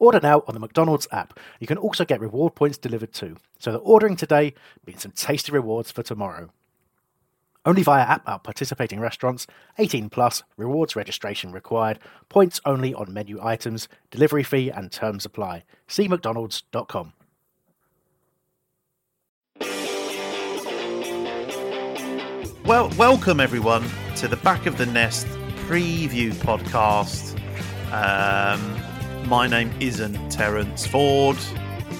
Order now on the McDonald's app. You can also get reward points delivered too. So the ordering today means some tasty rewards for tomorrow. Only via app at participating restaurants. 18 plus. Rewards registration required. Points only on menu items. Delivery fee and terms apply. See mcdonalds.com. Well, welcome everyone to the Back of the Nest preview podcast. Um, my name isn't Terence Ford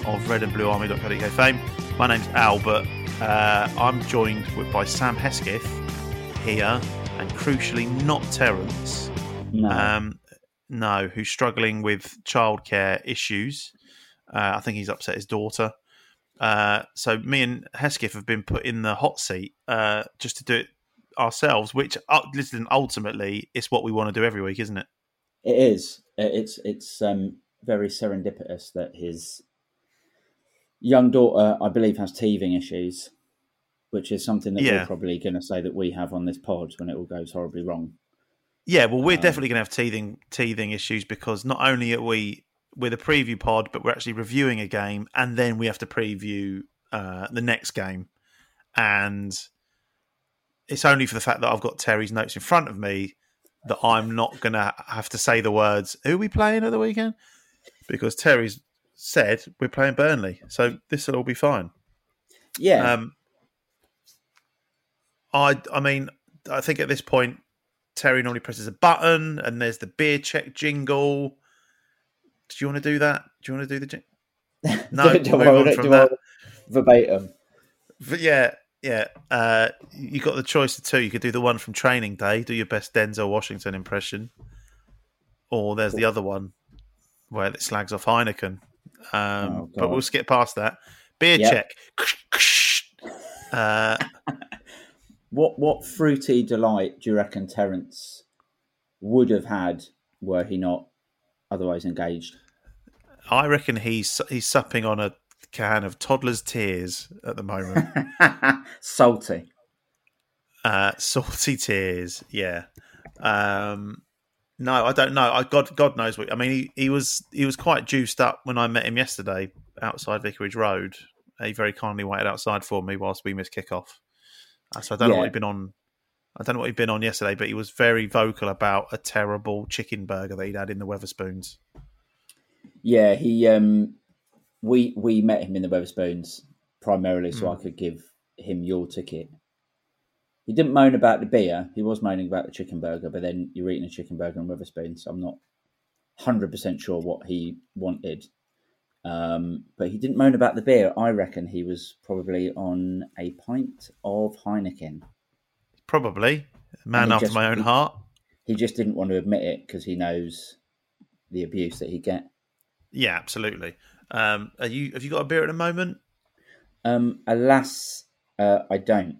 of Red and Blue Army.co.uk fame. My name's Albert. Uh, I'm joined with, by Sam Hesketh here, and crucially, not Terence. No. Um, no, who's struggling with childcare issues. Uh, I think he's upset his daughter. Uh, so me and Hesketh have been put in the hot seat uh, just to do it ourselves. Which, uh, listen, ultimately, it's what we want to do every week, isn't it? It is. It's it's um, very serendipitous that his young daughter, I believe, has teething issues, which is something that Yeah. we're probably going to say that we have on this pod when it all goes horribly wrong. Yeah, well, we're Um, definitely going to have teething teething issues because not only are we with a preview pod, but we're actually reviewing a game, and then we have to preview uh, the next game, and it's only for the fact that I've got Terry's notes in front of me that I'm not going to have to say the words "Who are we playing at the weekend?" because Terry's said we're playing Burnley, so this will all be fine. Yeah, Um, I I mean, I think at this point, Terry normally presses a button, and there's the beer check jingle. Do you want to do that? Do you want to do the jingle? No, do, move I, on from I- that. verbatim. But yeah, yeah. Uh, you got the choice of two. You could do the one from Training Day, do your best Denzel Washington impression, or there's the other one where it slags off Heineken. Um, Oh, but we'll skip past that. Beer Yep. check. Uh, What what fruity delight do you reckon Terence would have had were he not otherwise engaged? I reckon he's he's supping on a can of toddler's tears at the moment. Salty. uh, salty tears, yeah. Um, no, I don't know. I God God knows what. I mean, he, he was he was quite juiced up when I met him yesterday outside Vicarage Road. He very kindly waited outside for me whilst we missed kickoff. Uh, so I don't know Yeah. what he'd been on. I don't know what he'd been on yesterday, but he was very vocal about a terrible chicken burger that he'd had in the Wetherspoons. Yeah, he um we we met him in the Wetherspoons primarily so Mm. I could give him your ticket. He didn't moan about the beer. He was moaning about the chicken burger, but then you're eating a chicken burger in Wetherspoons. So I'm not hundred percent sure what he wanted. Um, but he didn't moan about the beer. I reckon he was probably on a pint of Heineken. Probably man after just- my own he- heart. He just didn't want to admit it because he knows the abuse that he'd get. Yeah, absolutely. Um, are you? Have you got a beer at the moment? Um, alas, uh, I don't.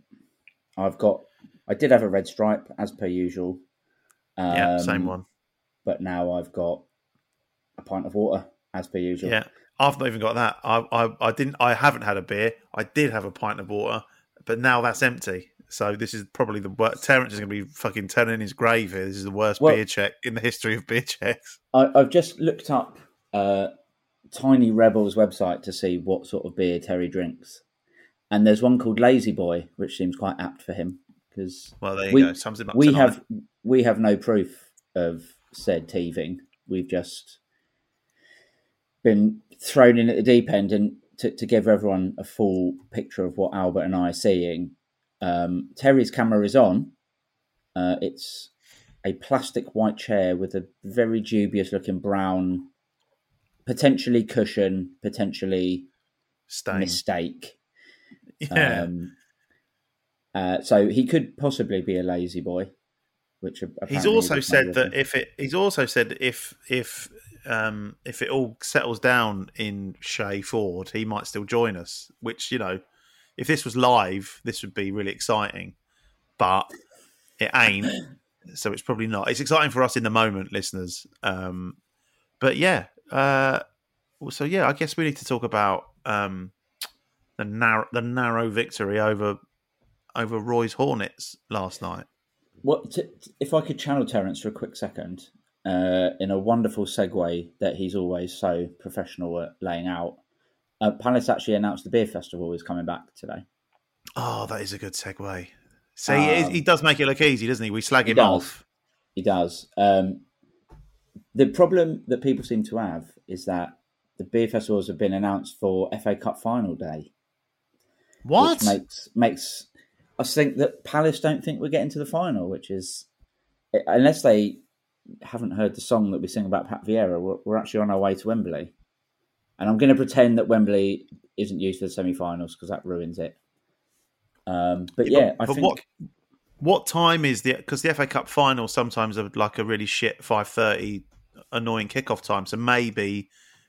I've got. I did have a red stripe as per usual. Um, yeah, same one. But now I've got a pint of water as per usual. Yeah, I've not even got that. I, I, I didn't. I haven't had a beer. I did have a pint of water, but now that's empty. So this is probably the worst. Terence is going to be fucking turning in his grave here. This is the worst Well- beer check in the history of beer checks. I, I've just looked up uh, Tiny Rebel's website to see what sort of beer Terry drinks, and there's one called Lazy Boy, which seems quite apt for him because Well, there you we, go. Sums him up we tonight. have we have no proof of said teething. We've just been thrown in at the deep end, and to, to give everyone a full picture of what Albert and I are seeing, um, Terry's camera is on. Uh, it's a plastic white chair with a very dubious looking brown, potentially cushion, potentially Stain. mistake. Yeah. Um, uh, so he could possibly be a lazy boy, which he's also said that if it he's also said if if um if it all settles down in Shea Ford, he might still join us. Which you know, if this was live, this would be really exciting. But it ain't, so it's probably not. It's exciting for us in the moment, listeners. Um, but yeah, uh, so yeah, I guess we need to talk about um the narrow the narrow victory over over Roy's Hornets last night. What t- t- if I could channel Terence for a quick second uh, in a wonderful segue that he's always so professional at laying out? Uh, Palace actually announced the beer festival is coming back today. Oh, that is a good segue. See, he, Um, he does make it look easy, doesn't he? We slag him does. off. He does. Um, the problem that people seem to have is that the beer festivals have been announced for FA Cup final day, What? which makes makes us think that Palace don't think we're getting to the final, which is unless they haven't heard the song that we sing about Pat Vieira, we're, we're actually on our way to Wembley, and I'm going to pretend that Wembley isn't used for the semi-finals because that ruins it. Um, but yeah, I but think what what time is the because the FA Cup final sometimes are like a really shit five thirty annoying kickoff time. So maybe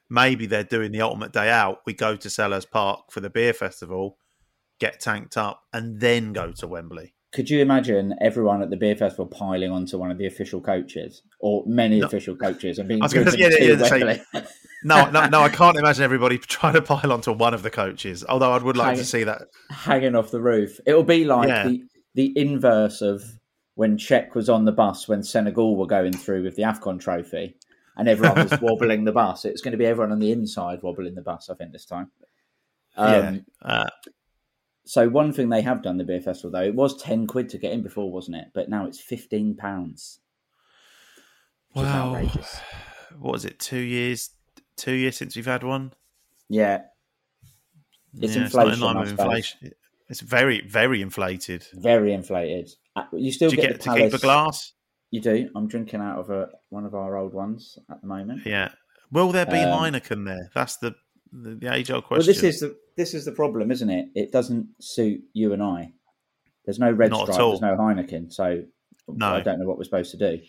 maybe they're doing the ultimate day out. We go to Selhurst Park for the beer festival, get tanked up, and then go to Wembley. Could you imagine everyone at the beer festival piling onto one of the official coaches or many No. official coaches and being I was driven say- yeah, to yeah. No, no, no! I can't imagine everybody trying to pile onto one of the coaches. Although I would like to see that. hanging off the roof? It'll be like Yeah. the the inverse of when Czech was on the bus when Senegal were going through with the Afcon trophy, and everyone was wobbling the bus. It's going to be everyone on the inside wobbling the bus. I think this time. Um, yeah, uh, So one thing they have done the beer festival though, it was ten quid to get in before, wasn't it? But now it's fifteen pounds. Wow. outrageous. what was it? Two years, two years since we've had one. Yeah, It's Yeah, in inflation, line I with inflation. It's very, very inflated. very inflated. Uh, You still Do you get, get the to Palace. keep a glass? You do. I'm drinking out of a, one of our old ones at the moment. Yeah. Will there be Um, Heineken there? That's the the, the age old question. Well, this is the this is the problem, isn't it? It doesn't suit you and I. There's no red Not at stripe. all. There's no Heineken, so No. I don't know what we're supposed to do.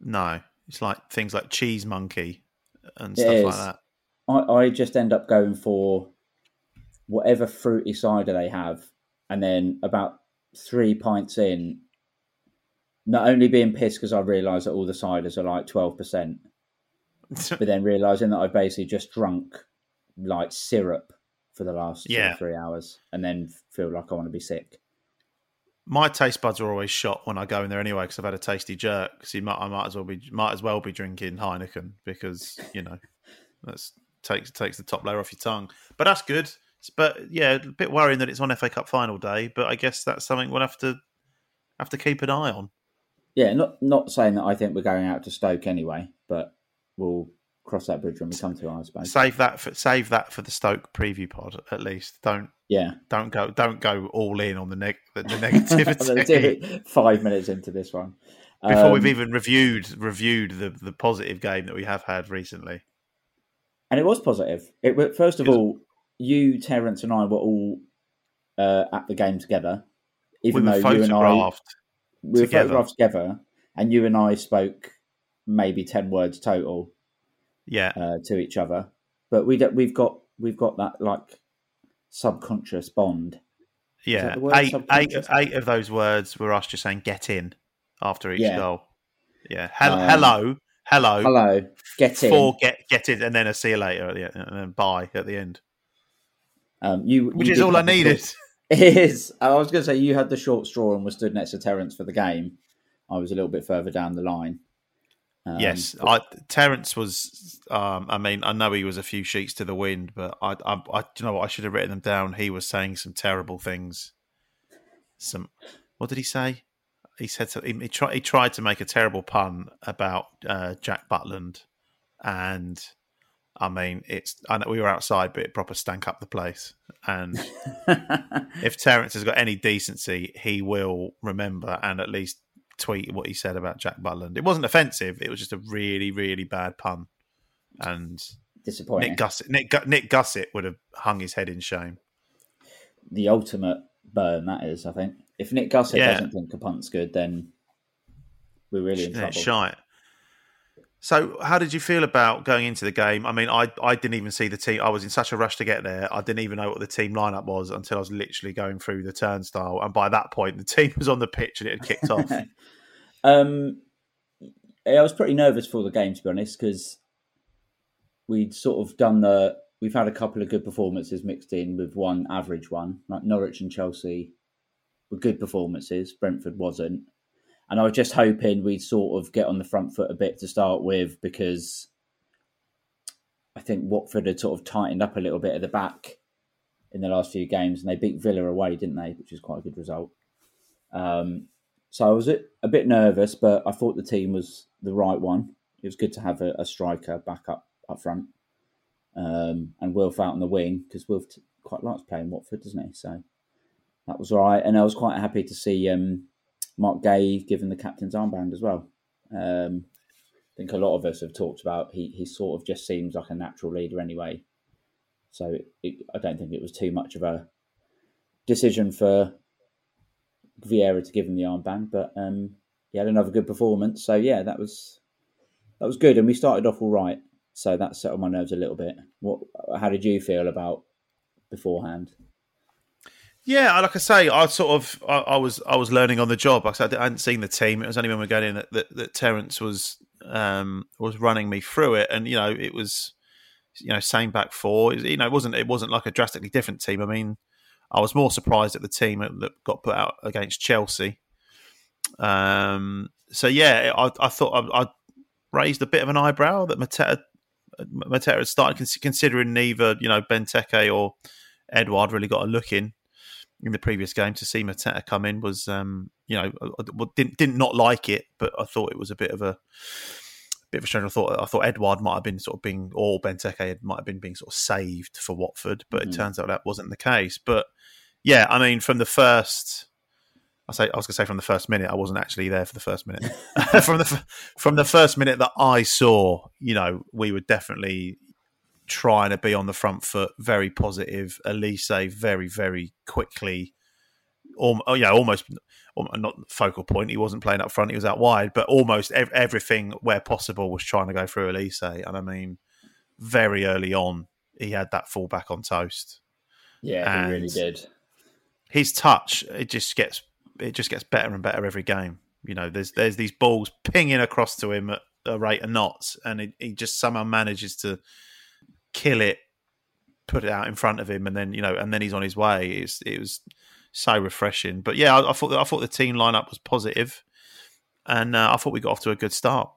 no. It's like things like cheese monkey and It stuff like that. I, I just end up going for whatever fruity cider they have, and then about three pints in, not only being pissed because I realise that all the ciders are like twelve percent, but then realizing that I've basically just drunk like syrup for the last two or Yeah. three hours, and then feel like I want to be sick. My taste buds are always shot when I go in there anyway because I've had a tasty jerk. So you might, I might as well be might as well be drinking Heineken because you know that's takes takes the top layer off your tongue. But that's good. But yeah, a bit worrying that it's on FA Cup final day. But I guess that's something we'll have to have to keep an eye on. Yeah, not not saying that I think we're going out to Stoke anyway, but we'll cross that bridge when we come to it, I suppose. Save that for save that for the Stoke preview pod at least. Don't Yeah, don't go don't go all in on the neg the, the I'm gonna do negativity five minutes into this one before Um, we've even reviewed reviewed the the positive game that we have had recently. and it was positive. It first of It was- all, you, Terence, and I were all uh, at the game together, even we were though you and I photographed. We were together. photographed together, and you and I spoke maybe ten words total Yeah, uh, to each other. But we don't, we've got we've got that like subconscious bond. yeah. word Eight, eight, of those words were us just saying "get in" after each Yeah. goal. Yeah. Hel- Um, hello, hello, Hello, get in. For get get in, and then a see you later at the end, and then bye at the end, Um, you, which you is all I needed. It is. I was going to say you had the short straw and was stood next to Terence for the game. I was a little bit further down the line. Um, yes, I, Terence was. Um, I mean, I know he was a few sheets to the wind, but I, I, I, do you know what? I should have written them down. He was saying some terrible things. Some, what did he say? He said so, he, he tried. He tried to make a terrible pun about uh, Jack Butland, and I mean, it's I know we were outside, but it proper stank up the place. And if Terence has got any decency, he will remember and at least tweet what he said about Jack Butland. It wasn't offensive; it was just a really, really bad pun. And Disappointing. Nick Gusset, Nick, Nick Gusset would have hung his head in shame. the ultimate burn that is. I think if Nick Gusset Yeah. doesn't think a punt's good, then we're really in trouble. shite. So, how did you feel about going into the game? I mean, I I didn't even see the team. I was in such a rush to get there. I didn't even know what the team lineup was until I was literally going through the turnstile. And by that point, the team was on the pitch and it had kicked off. Um, I was pretty nervous for the game to be honest because we'd sort of done the. We've had a couple of good performances mixed in with one average one. Like Norwich and Chelsea were good performances. Brentford wasn't, and I was just hoping we'd sort of get on the front foot a bit to start with because I think Watford had sort of tightened up a little bit at the back in the last few games, and they beat Villa away, didn't they? Which is quite a good result. Um, so I was a bit nervous, but I thought the team was the right one. It was good to have a, a striker back up up front, um, and Wilf out on the wing because Wilf t- quite likes playing Watford, doesn't he? So that was all right, and I was quite happy to see um, Marc Guéhi given the captain's armband as well. Um, I think a lot of us have talked about he he sort of just seems like a natural leader anyway. So it, I don't think it was too much of a decision for Vieira to give him the armband, but um, he had another good performance. So yeah, that was that was good, and we started off all right. So that settled my nerves a little bit. What? How did you feel about beforehand? Yeah, like I say, I sort of I, I was I was learning on the job. I said, I hadn't seen the team. It was only when we got in that, that, that Terence was um, was running me through it, and you know it was you know same back four. You know it wasn't it wasn't like a drastically different team. I mean, I was more surprised at the team that got put out against Chelsea. Um, so yeah, I, I thought I, I raised a bit of an eyebrow that Mateta Mateta had started considering neither you know Benteke or Edouard really got a look in in the previous game to see Mateta come in was, um, you know, I- I- didn't didn't not like it, but I thought it was a bit of a bit of a strange. I thought I thought Edouard might have been sort of being, or Benteke might have been being sort of saved for Watford, but it Mhm. turns out that wasn't the case. But yeah, I mean, from the first. I say I was going to say from the first minute. I wasn't actually there for the first minute. from the from the first minute that I saw, you know, we were definitely trying to be on the front foot, very positive. Olise very, very quickly, um, oh yeah, almost um, not focal point. He wasn't playing up front; he was out wide. But almost ev- everything where possible was trying to go through Olise. And I mean, very early on, he had that fullback on toast. Yeah, he really did. His touch, it just gets it just gets better and better every game. You know, there's there's these balls pinging across to him at a rate of knots, and he, he just somehow manages to kill it, put it out in front of him, and then you know, and then he's on his way. It's, it was so refreshing. But yeah, I, I thought I thought the team lineup was positive, and uh, I thought we got off to a good start.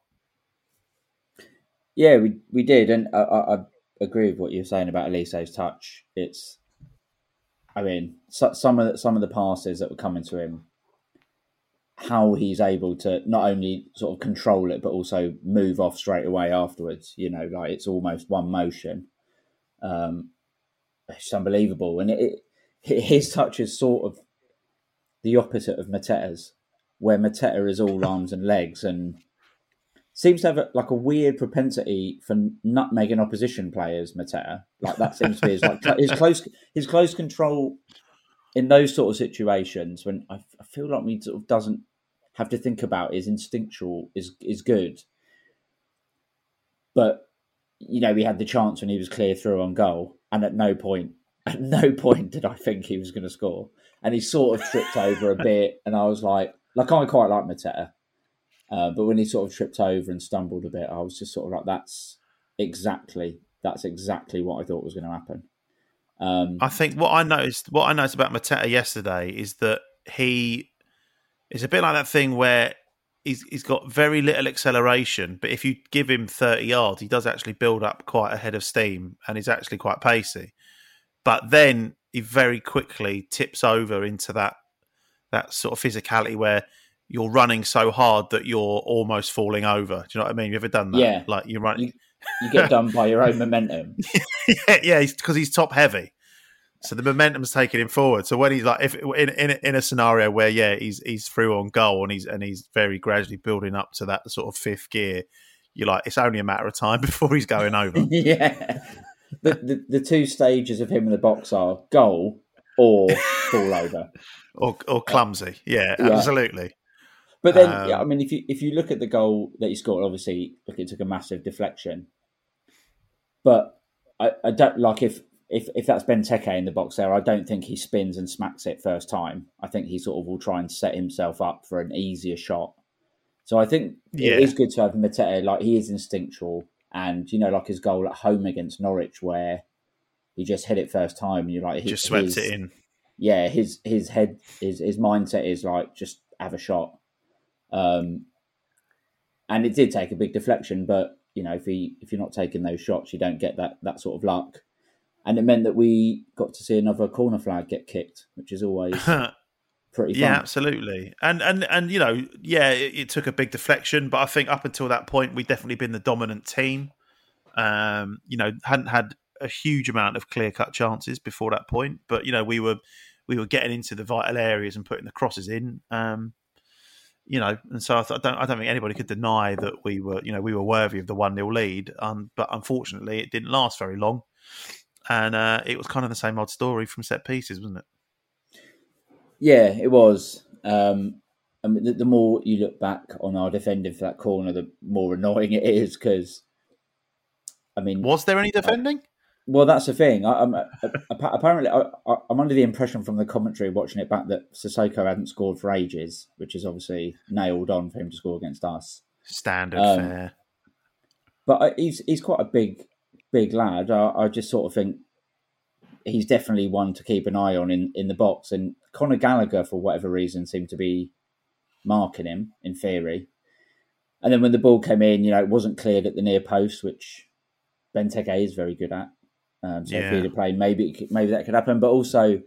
Yeah, we we did, and I, I, I agree with what you're saying about Olise's touch. It's, I mean, so, some of the, some of the passes that were coming to him, how he's able to not only sort of control it but also move off straight away afterwards. You know, like it's almost one motion. Um, it's unbelievable, and it, it his touch is sort of the opposite of Mateta's, where Mateta is all arms and legs and seems to have a, like a weird propensity for nutmegging opposition players. Mateta, like that seems to be his like his close his close control in those sort of situations when I, I feel like he sort of doesn't have to think about is instinctual is is good, but you know we had the chance when he was clear through on goal, and at no point at no point did I think he was going to score, and he sort of tripped over a bit, and I was like, like I quite like Mateta. Uh, but when he sort of tripped over and stumbled a bit, I was just sort of like, "That's exactly that's exactly what I thought was going to happen." Um, I think what I noticed, what I noticed about Mateta yesterday is that he is a bit like that thing where he's he's got very little acceleration, but if you give him thirty yards, he does actually build up quite a head of steam, and he's actually quite pacey. But then he very quickly tips over into that that sort of physicality where you're running so hard that you're almost falling over. Do you know what I mean? You ever done that? Yeah. like you're running. You- you get done by your own momentum. yeah, yeah, because he's, he's top heavy. So the momentum's taking him forward. So when he's like, if in in, in a scenario where yeah, he's he's through on goal and he's and he's very gradually building up to that sort of fifth gear, you're like, it's only a matter of time before he's going over. yeah, the, the the two stages of him in the box are goal or fall over or or clumsy. Yeah, yeah. absolutely. But then, um, yeah, I mean, if you if you look at the goal that he scored, obviously, look, it took a massive deflection. But I, I don't like if if if that's Benteke in the box there, I don't think he spins and smacks it first time. I think he sort of will try and set himself up for an easier shot. So I think yeah. it is good to have Mateta. Like he is instinctual, and you know, like his goal at home against Norwich, where he just hit it first time, and you're like, he, just swept his, it in. Yeah, his his head, his his mindset is like just have a shot. Um, and it did take a big deflection, but you know, if he if you're not taking those shots, you don't get that that sort of luck. And it meant that we got to see another corner flag get kicked, which is always pretty fun. Yeah, absolutely. And and and you know, yeah, it, it, took a big deflection, but I think up until that point, we'd definitely been the dominant team. Um, you know, hadn't had a huge amount of clear cut chances before that point, but you know, we were we were getting into the vital areas and putting the crosses in. Um, you know, and so I, th- I, don't I don't think anybody could deny that we were you know we were worthy of the one 0 lead. Um, but unfortunately, it didn't last very long, and uh, it was kind of the same old story from set pieces, wasn't it? Yeah, it was. Um, I mean, the, the, more you look back on our defending for that corner, the more annoying it is because, I mean, was there any defending? well, that's the thing. I, am apparently I, am under the impression from the commentary watching it back that Sissoko hadn't scored for ages, which is obviously nailed on for him to score against us. Standard um, fare. But he's he's quite a big big lad. I, I just sort of think he's definitely one to keep an eye on in, in the box. And Conor Gallagher, for whatever reason, seemed to be marking him in theory. And then when the ball came in, you know, it wasn't cleared at the near post, which Benteke is very good at. Um, so yeah. if he'd have played, maybe maybe that could happen. But also,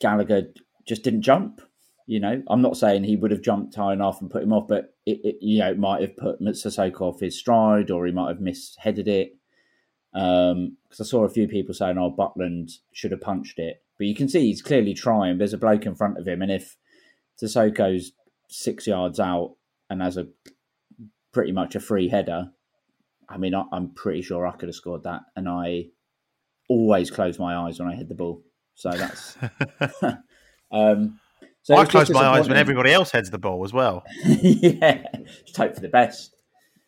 Gallagher just didn't jump. You know, I'm not saying he would have jumped high enough and put him off, but it, it you know, it might have put Sissoko off his stride, or he might have misheaded it. Because um, I saw a few people saying, "Oh, Butland should have punched it," but you can see he's clearly trying. There's a bloke in front of him, and if Sissoko's six yards out and has a pretty much a free header, I mean, I, am pretty sure I could have scored that, and I always close my eyes when I hit the ball. So that's. um, so I close my eyes when everybody else heads the ball as well. yeah, just hope for the best.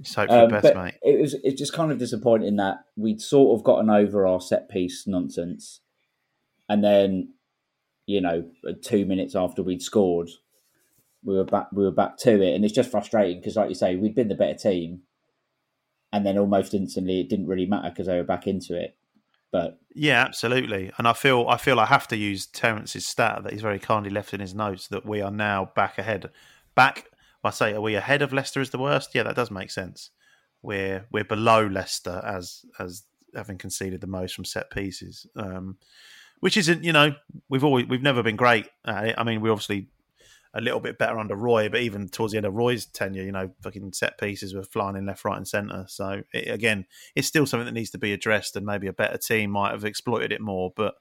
Just hope for um, the best, mate. It was it's just kind of disappointing that we'd sort of gotten over our set piece nonsense, and then, you know, two minutes after we'd scored, we were back. We were back to it, and it's just frustrating because, like you say, we'd been the better team, and then almost instantly it didn't really matter because they were back into it. But yeah, absolutely. And I feel I feel I have to use Terence's stat that he's very kindly left in his notes that we are now back ahead. Back, I say, are we ahead of Leicester as the worst? Yeah, that does make sense. We're we're below Leicester as as having conceded the most from set pieces. Um, which isn't, you know, we've always we've never been great. I mean, we obviously a little bit better under Roy, but even towards the end of Roy's tenure, you know, fucking set pieces were flying in left, right, and centre. So it, again, it's still something that needs to be addressed, and maybe a better team might have exploited it more. But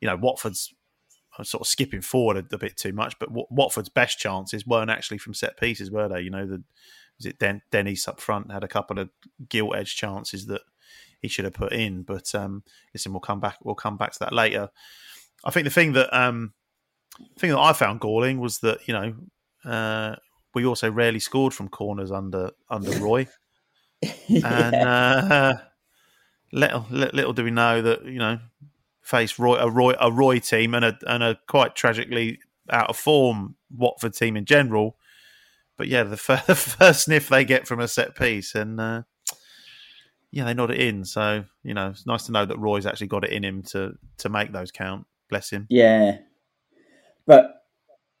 you know, Watford's I'm sort of skipping forward a, a bit too much, but Watford's best chances weren't actually from set pieces, were they? You know, the was it Den- Dennis up front had a couple of gilt edge chances that he should have put in, but um, listen, we'll come back. We'll come back to that later. I think the thing that um, thing that I found galling was that you know uh, we also rarely scored from corners under under Roy, yeah. and uh, little little do we know that you know face Roy a Roy a Roy team and a and a quite tragically out of form Watford team in general. But yeah, the first, the first sniff they get from a set piece, and uh, yeah, they nod it in. So you know, it's nice to know that Roy's actually got it in him to to make those count. Bless him. Yeah, but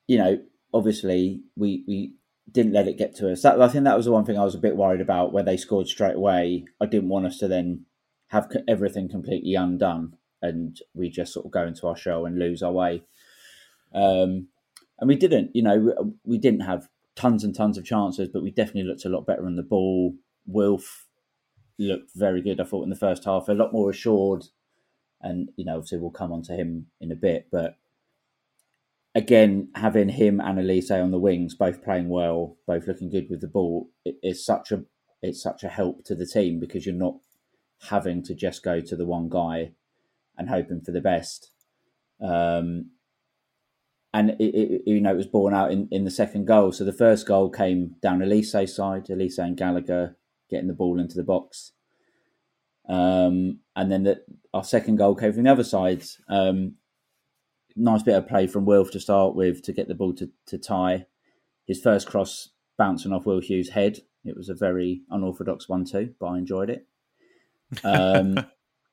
you know, obviously, we we didn't let it get to us. That, I think that was the one thing I was a bit worried about where they scored straight away. I didn't want us to then have everything completely undone and we just sort of go into our show and lose our way. Um, and we didn't, you know, we, we, didn't have tons and tons of chances, but we definitely looked a lot better on the ball. Wilf looked very good. I thought in the first half, a lot more assured, and you know, obviously we'll come on to him in a bit, but again, having him and Olise on the wings, both playing well, both looking good with the ball, it, it's such a it's such a help to the team because you're not having to just go to the one guy and hoping for the best. Um, and it, it, you know it was borne out in, in the second goal. So the first goal came down Olise's side, Olise and Gallagher getting the ball into the box, um, and then the, our second goal came from the other side. Um, nice bit of play from Wilf to start with to get the ball to, to Ty. His first cross bouncing off Will Hughes' head. It was a very unorthodox one too, but I enjoyed it. Um,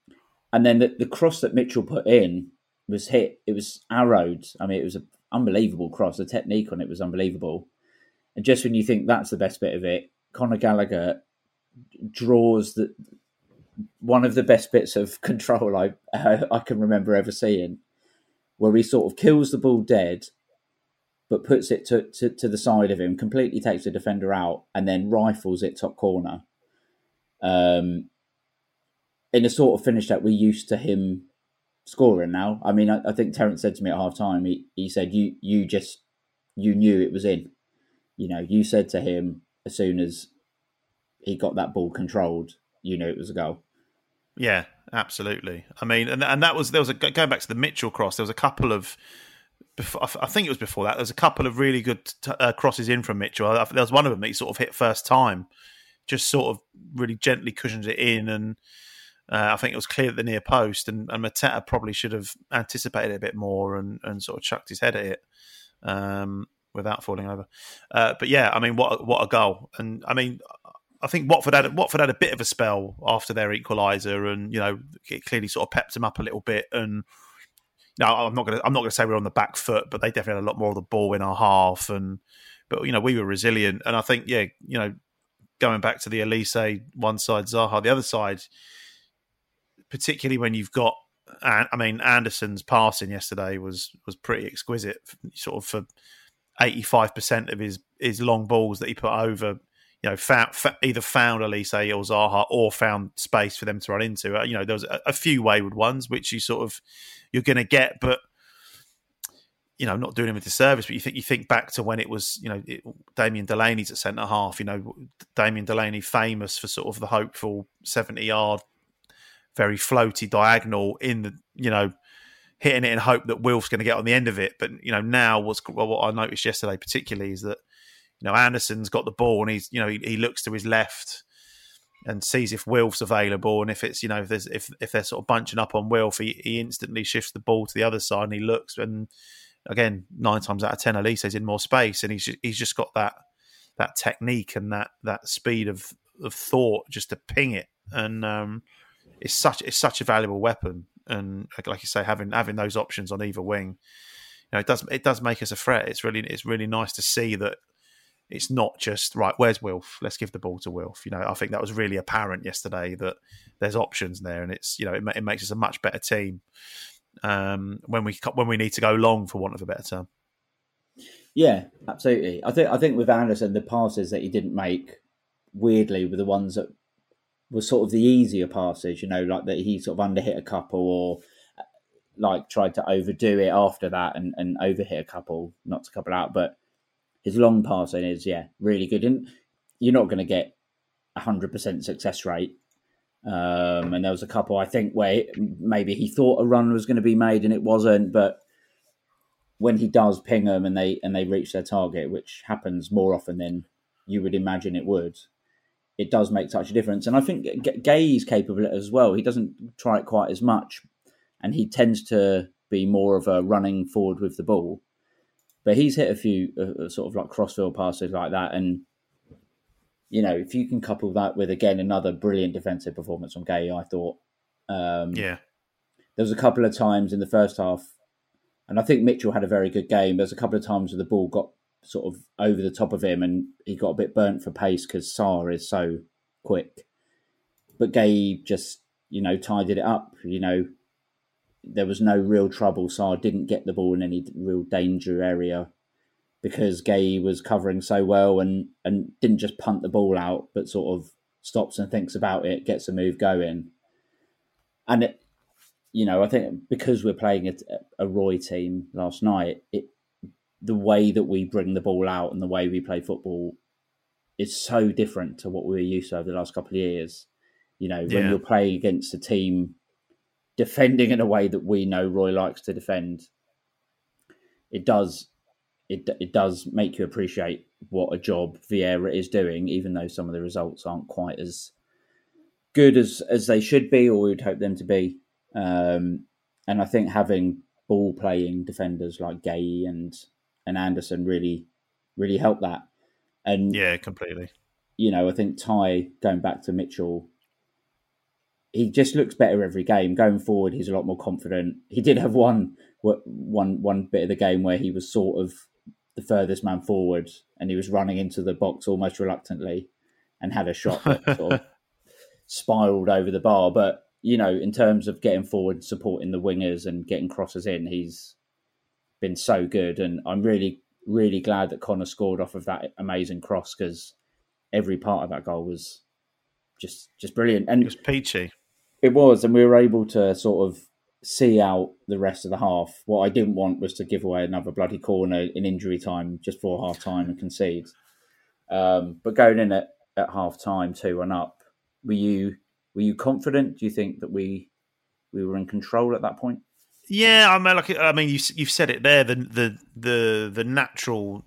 and then the, the cross that Mitchell put in was hit. It was arrowed. I mean, it was an unbelievable cross. The technique on it was unbelievable. And just when you think that's the best bit of it, Conor Gallagher draws the one of the best bits of control I uh, I can remember ever seeing, where he sort of kills the ball dead, but puts it to, to, to the side of him, completely takes the defender out, and then rifles it top corner. Um, in a sort of finish that we're used to him scoring now. I mean, I, I think Terence said to me at half time, he, he said, you, you just, you knew it was in. You know, you said to him as soon as he got that ball controlled, you knew it was a goal. Yeah, absolutely. I mean, and and that was there was a going back to the Mitchell cross. There was a couple of, before, I think it was before that. There was a couple of really good t- uh, crosses in from Mitchell. There was one of them that he sort of hit first time, just sort of really gently cushioned it in, and uh, I think it was clear at the near post. And, and Mateta probably should have anticipated it a bit more and and sort of chucked his head at it. Um, without falling over, uh, but yeah, I mean, what what a goal! And I mean, I think Watford had Watford had a bit of a spell after their equaliser, and you know it clearly sort of pepped them up a little bit. And now I'm not gonna I'm not gonna say we're on the back foot, but they definitely had a lot more of the ball in our half. And but you know we were resilient, and I think yeah, you know going back to the Olise one side, Zaha the other side, particularly when you've got I mean Anderson's passing yesterday was was pretty exquisite, sort of for eighty five percent of his his long balls that he put over you know, found, either found Olise or Zaha or found space for them to run into. Uh, you know, there was a, a, few wayward ones which you sort of you're going to get, but you know, not doing him a disservice. But you think you think back to when it was, you know, it, Damien Delaney's at centre half. You know, Damien Delaney famous for sort of the hopeful seventy yard, very floaty diagonal in the, you know. Hitting it in hope that Wilf's going to get on the end of it, but you know now what's what I noticed yesterday particularly is that you know, Anderson's got the ball and he's, you know, he, he looks to his left and sees if Wilf's available, and if it's, you know, if there's if if they're sort of bunching up on Wilf, he, he instantly shifts the ball to the other side and he looks and again nine times out of ten, Olise's in more space, and he's just, he's just got that that technique and that that speed of of thought just to ping it, and um, it's such it's such a valuable weapon, and like you say, having having those options on either wing, you know, it does it does make us a threat. It's really it's really nice to see that it's not just right. Where's Wilf? Let's give the ball to Wilf. You know, I think that was really apparent yesterday that there's options there, and it's you know it, it makes us a much better team um, when we when we need to go long, for want of a better term. Yeah, absolutely. I think I think with Anderson, the passes that he didn't make, weirdly, were the ones that were sort of the easier passes. You know, like that he sort of underhit a couple or like tried to overdo it after that and, and overhit a couple, not to couple out, but his long passing is yeah really good, and you're not going to get hundred percent success rate. Um, and there was a couple I think where maybe he thought a run was going to be made and it wasn't, but when he does ping them and they and they reach their target, which happens more often than you would imagine it would, it does make such a difference. And I think Guéhi is capable as well. He doesn't try it quite as much, and he tends to be more of a running forward with the ball. But he's hit a few uh, uh, sort of like crossfield passes like that, and you know if you can couple that with again another brilliant defensive performance from Guéhi, I thought. Um, yeah, there was a couple of times in the first half, and I think Mitchell had a very good game. There's a couple of times where the ball got sort of over the top of him, and he got a bit burnt for pace because Sarr is so quick. But Guéhi just you know tidied it up. You know there was no real trouble. So I didn't get the ball in any real danger area because Guéhi was covering so well and, and didn't just punt the ball out, but sort of stops and thinks about it, gets a move going, and it, you know, I think because we're playing a, a Roy team last night, it the way that we bring the ball out and the way we play football is so different to what we were used to over the last couple of years. You know, when Yeah. you're playing against a team defending in a way that we know Roy likes to defend, it does it it does make you appreciate what a job Vieira is doing, even though some of the results aren't quite as good as as they should be or we'd hope them to be. Um, and I think having ball playing defenders like Guéhi and and Anderson really really helped that. And Yeah, completely. you know, I think Ty going back to Mitchell, he just looks better every game. Going forward, he's a lot more confident. He did have one one one bit of the game where he was sort of the furthest man forward, and he was running into the box almost reluctantly, and had a shot that sort of spiraled over the bar. But you know, in terms of getting forward, supporting the wingers, and getting crosses in, he's been so good. And I'm really, really glad that Conor scored off of that amazing cross because every part of that goal was just just brilliant. And It was peachy. It was, and we were able to sort of see out the rest of the half. What I didn't want was to give away another bloody corner in injury time just for half time and concede. Um, but going in at, at half time, two one up, were you were you confident? Do you think that we we were in control at that point? Yeah, I mean, like, I mean, you, you've said it there. The the the the natural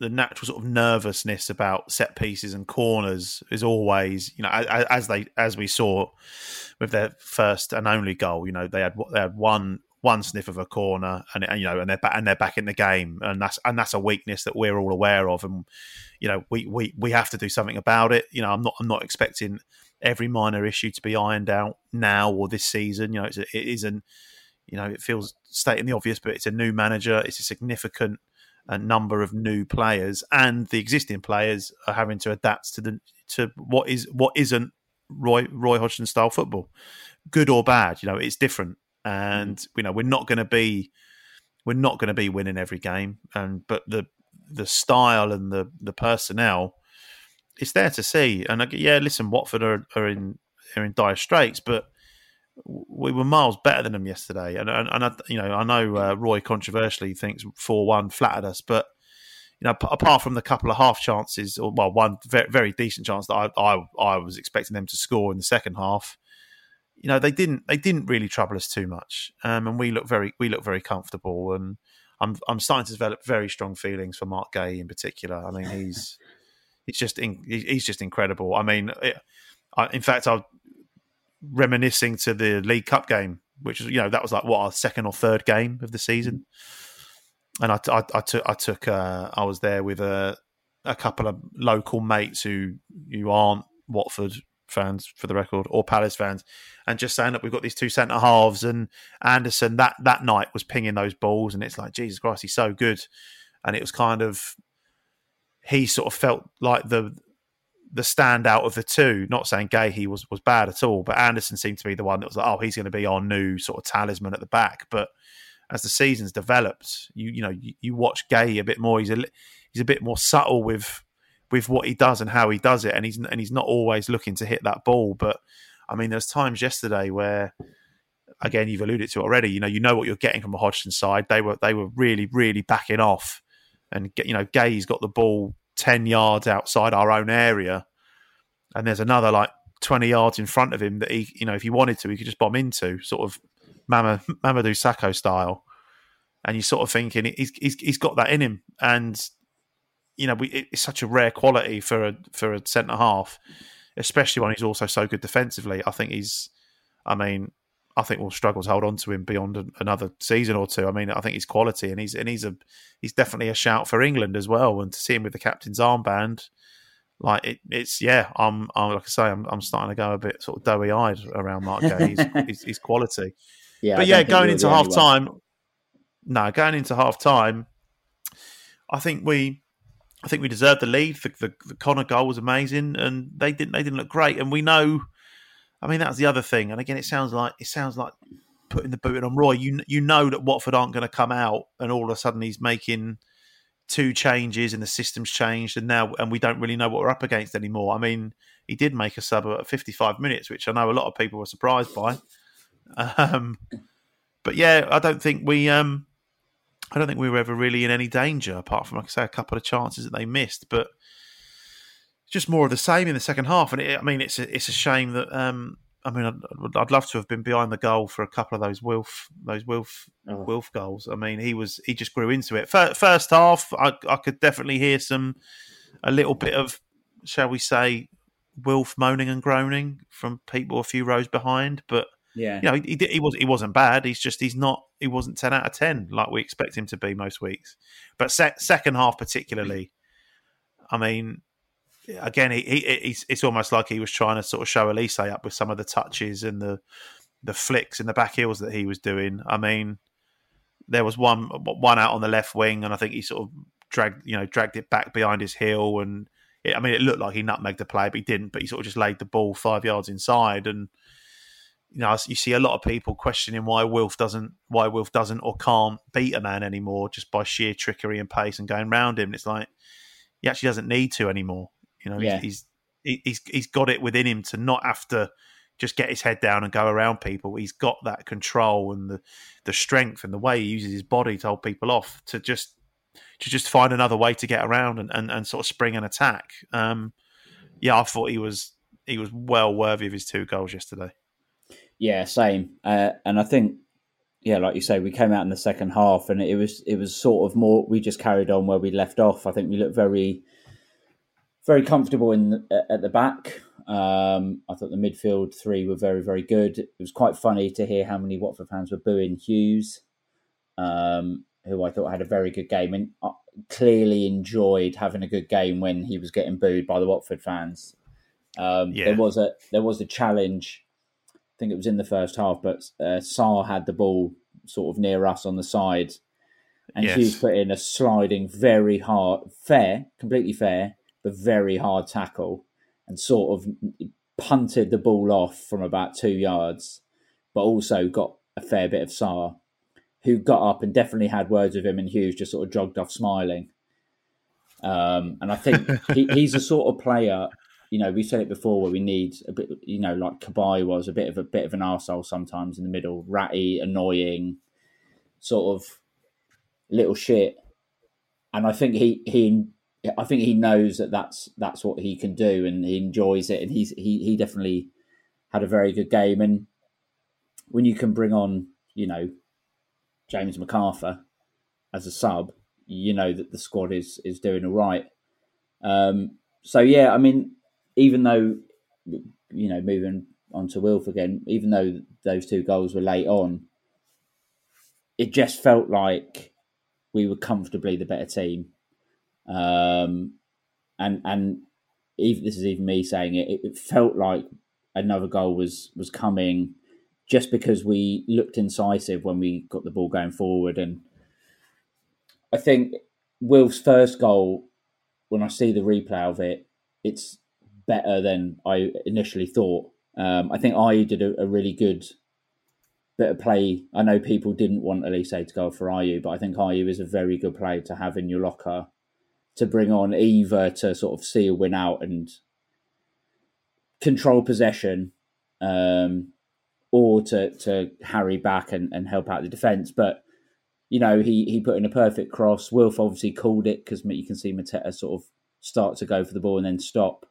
the natural sort of nervousness about set pieces and corners is always, you know, as, they as we saw with their first and only goal. You know, they had they had one one sniff of a corner, and, and you know, and they're back and they're back in the game, and that's and that's a weakness that we're all aware of, and you know, we we we have to do something about it. You know, I'm not I'm not expecting every minor issue to be ironed out now or this season. You know, it's a, it is you know, it feels stating the obvious, but it's a new manager. It's a significant uh, number of new players, and the existing players are having to adapt to the to what is what isn't Roy Roy Hodgson style football, good or bad. You know, it's different, and you know we're not going to be we're not going to be winning every game, and but the the style and the the personnel, it's there to see. And I, yeah, listen, Watford are, are in are in dire straits, but we were miles better than them yesterday. And and, and I, you know, I know uh, Roy controversially thinks four one flattered us, but you know, p- apart from the couple of half chances, or well, one very, very decent chance that I, I I was expecting them to score in the second half. You know, they didn't they didn't really trouble us too much, um, and we look very we look very comfortable. And I'm I'm starting to develop very strong feelings for Marc Guéhi in particular. I mean, he's he's just in, he's just incredible. I mean, it, I, in fact, I reminiscing to the League Cup game, which is you know that was like what our second or third game of the season, and I, I, I took I took uh, I was there with a a couple of local mates who who aren't Watford fans for the record or Palace fans, and just saying that we've got these two centre halves and Anderson that that night was pinging those balls, and it's like Jesus Christ, he's so good, and it was kind of he sort of felt like the the standout of the two. Not saying Guéhi he was was bad at all, but Anderson seemed to be the one that was like, oh, he's going to be our new sort of talisman at the back. But as the seasons developed, you you know you, you watch Guéhi a bit more. He's a he's a bit more subtle with with what he does and how he does it, and he's and he's not always looking to hit that ball. But I mean, there's times yesterday where. Again, you've alluded to already. You know, you know what you're getting from a Hodgson side. They were they were really, really backing off, and you know, Gay's got the ball 10 yards outside our own area and there's another like 20 yards in front of him that he you know if he wanted to he could just bomb into sort of Mama, Mamadou Sakho style. And you're sort of thinking he's, he's he's got that in him. And you know we, it's such a rare quality for a for a centre half especially when he's also so good defensively. I think he's I mean I think we'll struggle to hold on to him beyond another season or two. I mean, I think he's quality, and he's and he's a he's definitely a shout for England as well. And to see him with the captain's armband, like it, it's yeah, I'm, I'm like I say, I'm, I'm starting to go a bit sort of doughy eyed around Marc Guéhi. He's, he's, he's quality, Yeah, but don't yeah, going into half time, no, going into half time, I think we. I think we deserved the lead. The, the, the Conor goal was amazing, and they didn't. They didn't look great, and we know. I mean, that's the other thing. And again, it sounds like it sounds like putting the boot on Roy. You you know that Watford aren't going to come out, and all of a sudden he's making two changes and the system's changed, and now and we don't really know what we're up against anymore. I mean, he did make a sub at 55 minutes, which I know a lot of people were surprised by. Um, but yeah, I don't think we. Um, I don't think we were ever really in any danger, apart from, like I say, a couple of chances that they missed. But just more of the same in the second half. And it, I mean, it's a, it's a shame that. Um, I mean, I'd, I'd, love to have been behind the goal for a couple of those Wilf, those Wilf, oh. Wilf goals. I mean, he was he just grew into it. First half, I, I could definitely hear some a little bit of, shall we say, Wilf moaning and groaning from people a few rows behind. But yeah, you know, he, he, he was he wasn't bad. He's just he's not he wasn't ten out of ten like we expect him to be most weeks. But second half particularly, I mean, again, he, he, it's almost like he was trying to sort of show Olise up with some of the touches and the the flicks and the back heels that he was doing. I mean, there was one one out on the left wing, and I think he sort of dragged you know dragged it back behind his heel, and it, I mean, it looked like he nutmegged the play, but he didn't. But he sort of just laid the ball five yards inside, and you know, you see a lot of people questioning why Wilf doesn't, why Wilf doesn't or can't beat a man anymore just by sheer trickery and pace and going round him. It's like he actually doesn't need to anymore. You know, yeah. he's, he's he's he's got it within him to not have to just get his head down and go around people. He's got that control and the the strength and the way he uses his body to hold people off to just to just find another way to get around and, and, and sort of spring an attack. Um, yeah, I thought he was he was well worthy of his two goals yesterday. Yeah, same. Uh, and I think, yeah, like you say, we came out in the second half, and it was it was sort of more. We just carried on where we left off. I think we looked very very comfortable in the, at the back. Um, I thought the midfield three were very, very good. It was quite funny to hear how many Watford fans were booing Hughes, um, who I thought had a very good game and uh, clearly enjoyed having a good game when he was getting booed by the Watford fans. Um, yeah. There was a there was a challenge. I think it was in the first half, but uh, Sarr had the ball sort of near us on the side, and yes. Hughes put in a sliding, very hard, fair, completely fair a very hard tackle and sort of punted the ball off from about two yards, but also got a fair bit of Sarr, who got up and definitely had words with him, and Hughes just sort of jogged off smiling. Um, and I think he, he's a sort of player. You know, we've said it before where we need a bit. You know, like Cabaye was a bit of a bit of an arsehole sometimes in the middle, ratty, annoying, sort of little shit. And I think he he I think he knows that that's that's what he can do, and he enjoys it. And he's he he definitely had a very good game. And when you can bring on, you know, James McArthur as a sub, you know that the squad is is doing all right. Um, so yeah, I mean, even though you know, moving on to Wilf again, even though those two goals were late on, it just felt like we were comfortably the better team um, and and even, this is even me saying it, it, it felt like another goal was was coming just because we looked incisive when we got the ball going forward. And I think Wilf's first goal, when I see the replay of it, it's better than I initially thought. Um, I think I did a, a, really good bit of play. I know people didn't want Olise to go for Ayew, but I think Ayew is a very good player to have in your locker to bring on either to sort of see a win out and control possession, um, or to to harry back and, and help out the defence. But you know, he he put in a perfect cross. Wilf obviously called it because you can see Mateta sort of start to go for the ball and then stop,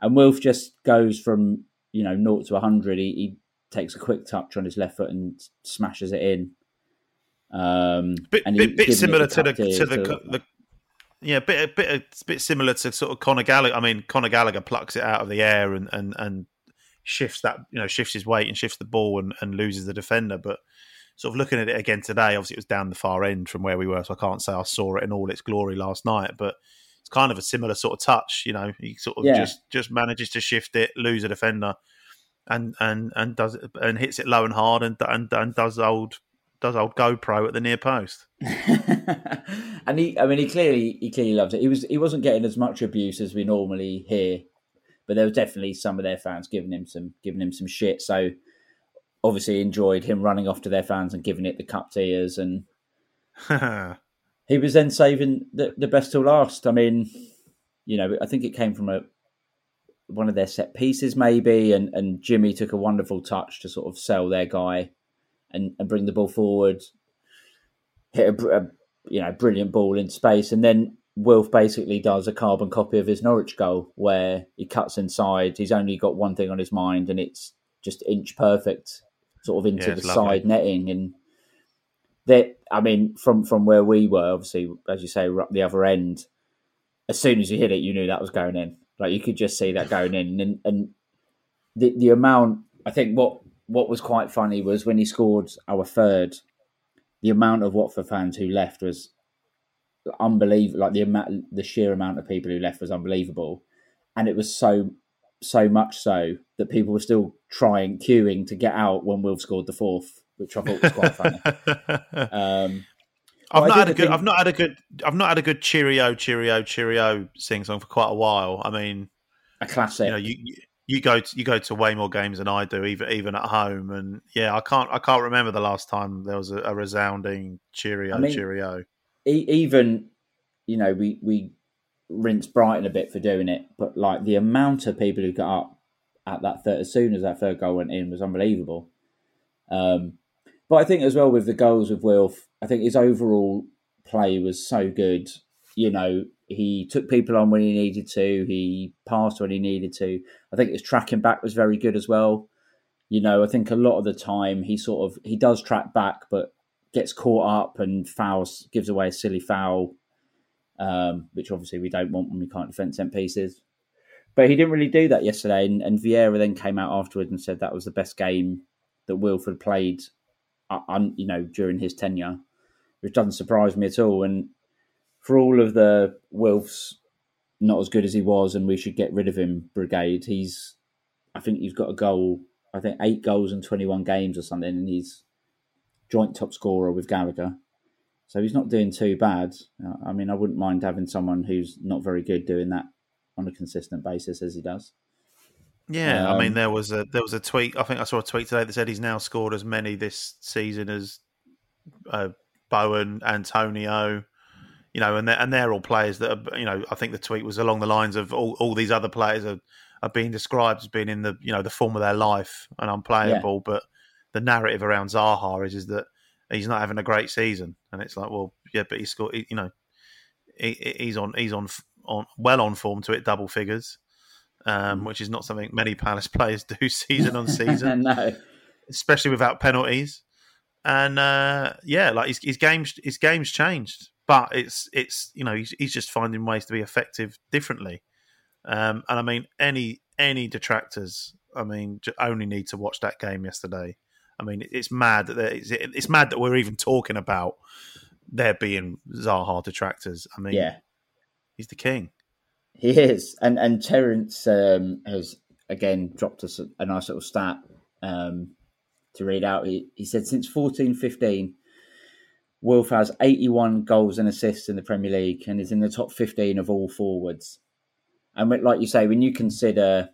and Wilf just goes from you know naught to hundred. He, he takes a quick touch on his left foot and smashes it in. Um, bit, and bit, bit similar to the to the, the, yeah, bit a bit a bit similar to sort of Conor Gallagher. I mean, Conor Gallagher plucks it out of the air and and and shifts that you know shifts his weight and shifts the ball and, and loses the defender. But sort of looking at it again today, obviously it was down the far end from where we were, so I can't say I saw it in all its glory last night. But it's kind of a similar sort of touch. You know, he sort of yeah. just just manages to shift it, lose a defender, and and and does it, and hits it low and hard and and, and does old does old GoPro at the near post. and he, I mean, he clearly he clearly loves it. He was he wasn't getting as much abuse as we normally hear, but there was definitely some of their fans giving him some giving him some shit. So obviously enjoyed him running off to their fans and giving it the cup tears and he was then saving the, the best till last. I mean, you know, I think it came from a one of their set pieces maybe, and, and Jimmy took a wonderful touch to sort of sell their guy and, and bring the ball forward, hit a, a you know brilliant ball in space, and then Wilf basically does a carbon copy of his Norwich goal where he cuts inside. He's only got one thing on his mind, and it's just inch perfect, sort of into Yeah, the lovely. side netting. And that, I mean, from from where we were, obviously, as you say, we're up the other end. As soon as you hit it, you knew that was going in. Like you could just see that going in, and and the the amount. I think what what was quite funny was when he scored our third, the amount of Watford fans who left was unbelievable. Like the amount, the sheer amount of people who left was unbelievable, and it was so so much so that people were still trying queuing to get out when Will scored the fourth, which I thought was quite funny. Um, I've Well, not had a good. I've not had a good. I've not had a good cheerio, cheerio, cheerio sing song for quite a while. I mean, a classic. you know, you you- you go to, you go to way more games than I do, even even at home. And yeah, I can't I can't remember the last time there was a, a resounding cheerio, I mean- cheerio. e- even you know we we rinse Brighton a bit for doing it, but like the amount of people who got up at that third as soon as that third goal went in was unbelievable. Um, but I think as well with the goals with Wilf, I think his overall play was so good. You know, he took people on when he needed to. He passed when he needed to. I think his tracking back was very good as well. You know, I think a lot of the time he sort of he does track back, but gets caught up and fouls, gives away a silly foul, um, which obviously we don't want when we can't defend set pieces. But he didn't really do that yesterday, and, and Vieira then came out afterwards and said that was the best game that Wilford played, uh, un, you know, during his tenure, which doesn't surprise me at all. And for all of the Wilfs not as good as he was, and we should get rid of him, brigade. He's, I think he's got a goal. I think eight goals in twenty-one games or something, and he's joint top scorer with Gallagher. So he's not doing too bad. Uh, I mean, I wouldn't mind having someone who's not very good doing that on a consistent basis as he does. Yeah, I mean Um, there was a there was a tweet. I think I saw a tweet today that said he's now scored as many this season as uh, Bowen, Antonio. You know, and they're, and they're all players that are. You know, I think the tweet was along the lines of all, all these other players are are being described as being in the you know the form of their life and unplayable. But the narrative around Zaha is is that he's not having a great season, and it's like, well, yeah, but he's got, You know, he, he's on he's on on well on form to hit double figures, um, which is not something many Palace players do season on season, no, especially without penalties. And uh, yeah, like his, his games his games changed, but it's it's you know he's, he's just finding ways to be effective differently. Um, and I mean, any any detractors, I mean, only need to watch that game yesterday. I mean, it's mad that it's, it's mad that we're even talking about there being Zaha detractors. I mean, yeah, he's the king. he is. And and Terence um, has again dropped us a, a nice little stat um, to read out. He, he said since fourteen fifteen, Wolf has 81 goals and assists in the Premier League and is in the top 15 of all forwards. And like you say, when you consider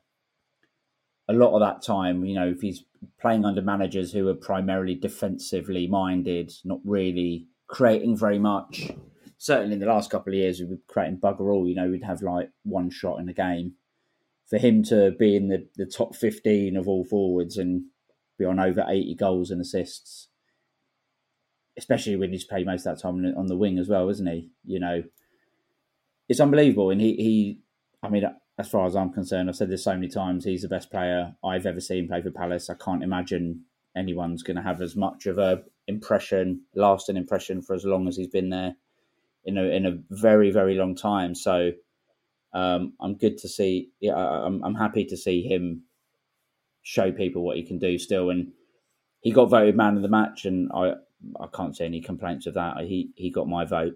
a lot of that time, you know, if he's playing under managers who are primarily defensively minded, not really creating very much. Certainly in the last couple of years, we were creating bugger all. You know, we'd have like one shot in a game. For him to be in the, the top 15 of all forwards and be on over 80 goals and assists, especially when he's played most of that time on- the wing as well, isn't he? You know, it's unbelievable. And he, he, I mean, as far as I'm concerned, I've said this so many times, he's the best player I've ever seen play for Palace. I can't imagine anyone's going to have as much of a impression, lasting impression for as long as he's been there in a in a very very long time. So um, I'm good to see. Yeah, I'm I'm happy to see him show people what he can do still. And he got voted man of the match, and I I can't see any complaints of that. He he got my vote.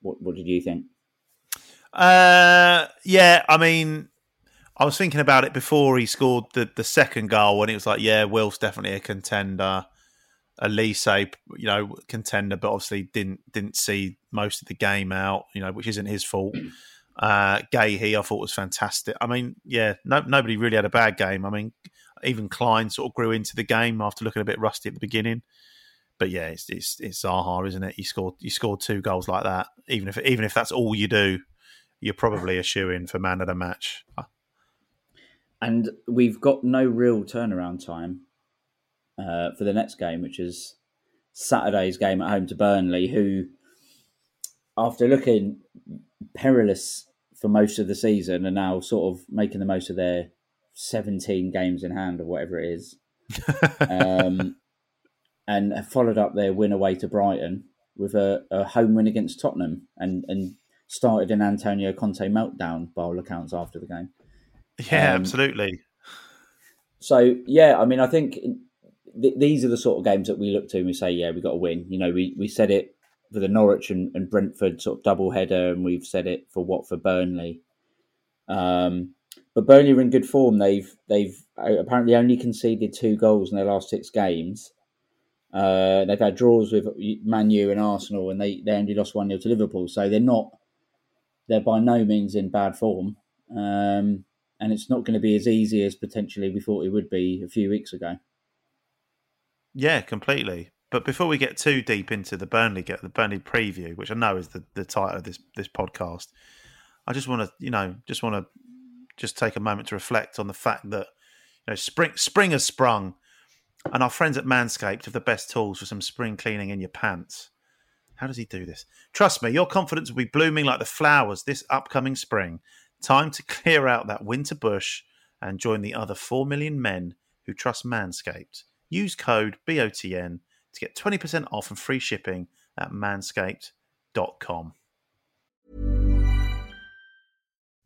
What what did you think? Uh, yeah, I mean, I was thinking about it before he scored the, the second goal, and it was like, yeah, Will's definitely a contender. Olise, you know, contender, but obviously didn't didn't see most of the game out, you know, which isn't his fault. Uh, he I thought was fantastic. I mean, yeah, no, nobody really had a bad game. I mean, even Klein sort of grew into the game after looking a bit rusty at the beginning. But yeah, it's it's it's Zaha, isn't it? You scored you scored two goals like that. Even if even if that's all you do, you're probably a shoe in for man of the match. And we've got no real turnaround time uh, for the next game, which is Saturday's game at home to Burnley, who, after looking perilous for most of the season, are now sort of making the most of their 17 games in hand or whatever it is. um, and have followed up their win away to Brighton with a, a home win against Tottenham and, and started an Antonio Conte meltdown by all accounts after the game. Yeah, Um, absolutely. So yeah, I mean, I think th- these are the sort of games that we look to and we say, yeah, we got to win. You know, we we said it for the Norwich and, and Brentford sort of double header, and we've said it for Watford Burnley. Um, but Burnley are in good form. They've they've uh, apparently only conceded two goals in their last six games. Uh, they've had draws with Man U and Arsenal, and they, they only lost one 0 to Liverpool. So they're not they're by no means in bad form. Um, and it's not going to be as easy as potentially we thought it would be a few weeks ago. Yeah, completely. But before we get too deep into the Burnley get the Burnley preview, which I know is the, the title of this this podcast, I just want to you know just want to just take a moment to reflect on the fact that you know spring spring has sprung, and our friends at Manscaped have the best tools for some spring cleaning in your pants. How does he do this? Trust me, your confidence will be blooming like the flowers this upcoming spring. Time to clear out that winter bush and join the other 4 million men who trust Manscaped. Use code BOTN to get 20% off and free shipping at manscaped.com.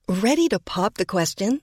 Ready to pop the question?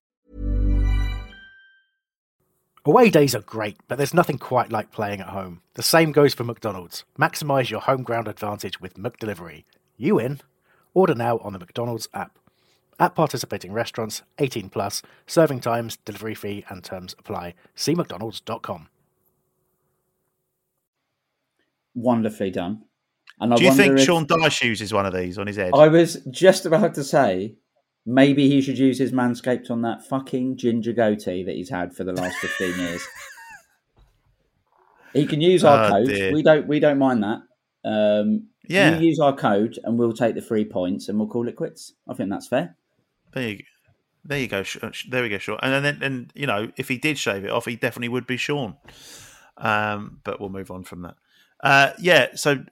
Away days are great, but there's nothing quite like playing at home. The same goes for McDonald's. Maximise your home ground advantage with McDelivery. You in? Order now on the McDonald's app. At participating restaurants, 18 plus, serving times, delivery fee, and terms apply. See McDonald's.com. Wonderfully done. And I Do you think if- Sean Dyche uses one of these on his head? I was just about to say maybe he should use his manscaped on that fucking ginger goatee that he's had for the last fifteen years. He can use our Oh, code. dear. We don't. We don't mind that. Um, Yeah. You use our code, and we'll take the three points, and we'll call it quits. I think that's fair. There you, there you go. There we go, Sean. And then, and you know, if he did shave it off, he definitely would be Sean. Um, but we'll move on from that. Uh, yeah. So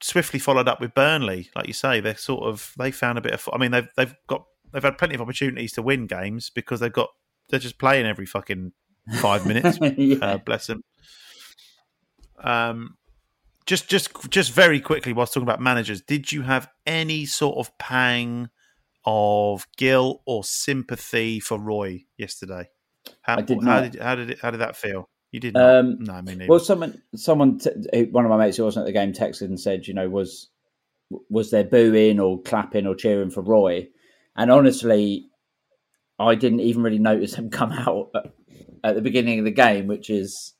swiftly followed up with Burnley, like you say, they're sort of they found a bit of. I mean, they've they've got they've had plenty of opportunities to win games because they've got they're just playing every fucking five minutes. Yeah. uh, bless them. Um, just just just very quickly, whilst talking about managers, did you have any sort of pang of guilt or sympathy for Roy yesterday? How, I did how did how did it, how did that feel? You did not. Um, no, I mean, Well, someone, someone, t- one of my mates who wasn't at the game texted and said, you know, was was there booing or clapping or cheering for Roy? And honestly, I didn't even really notice him come out at, the beginning of the game, which is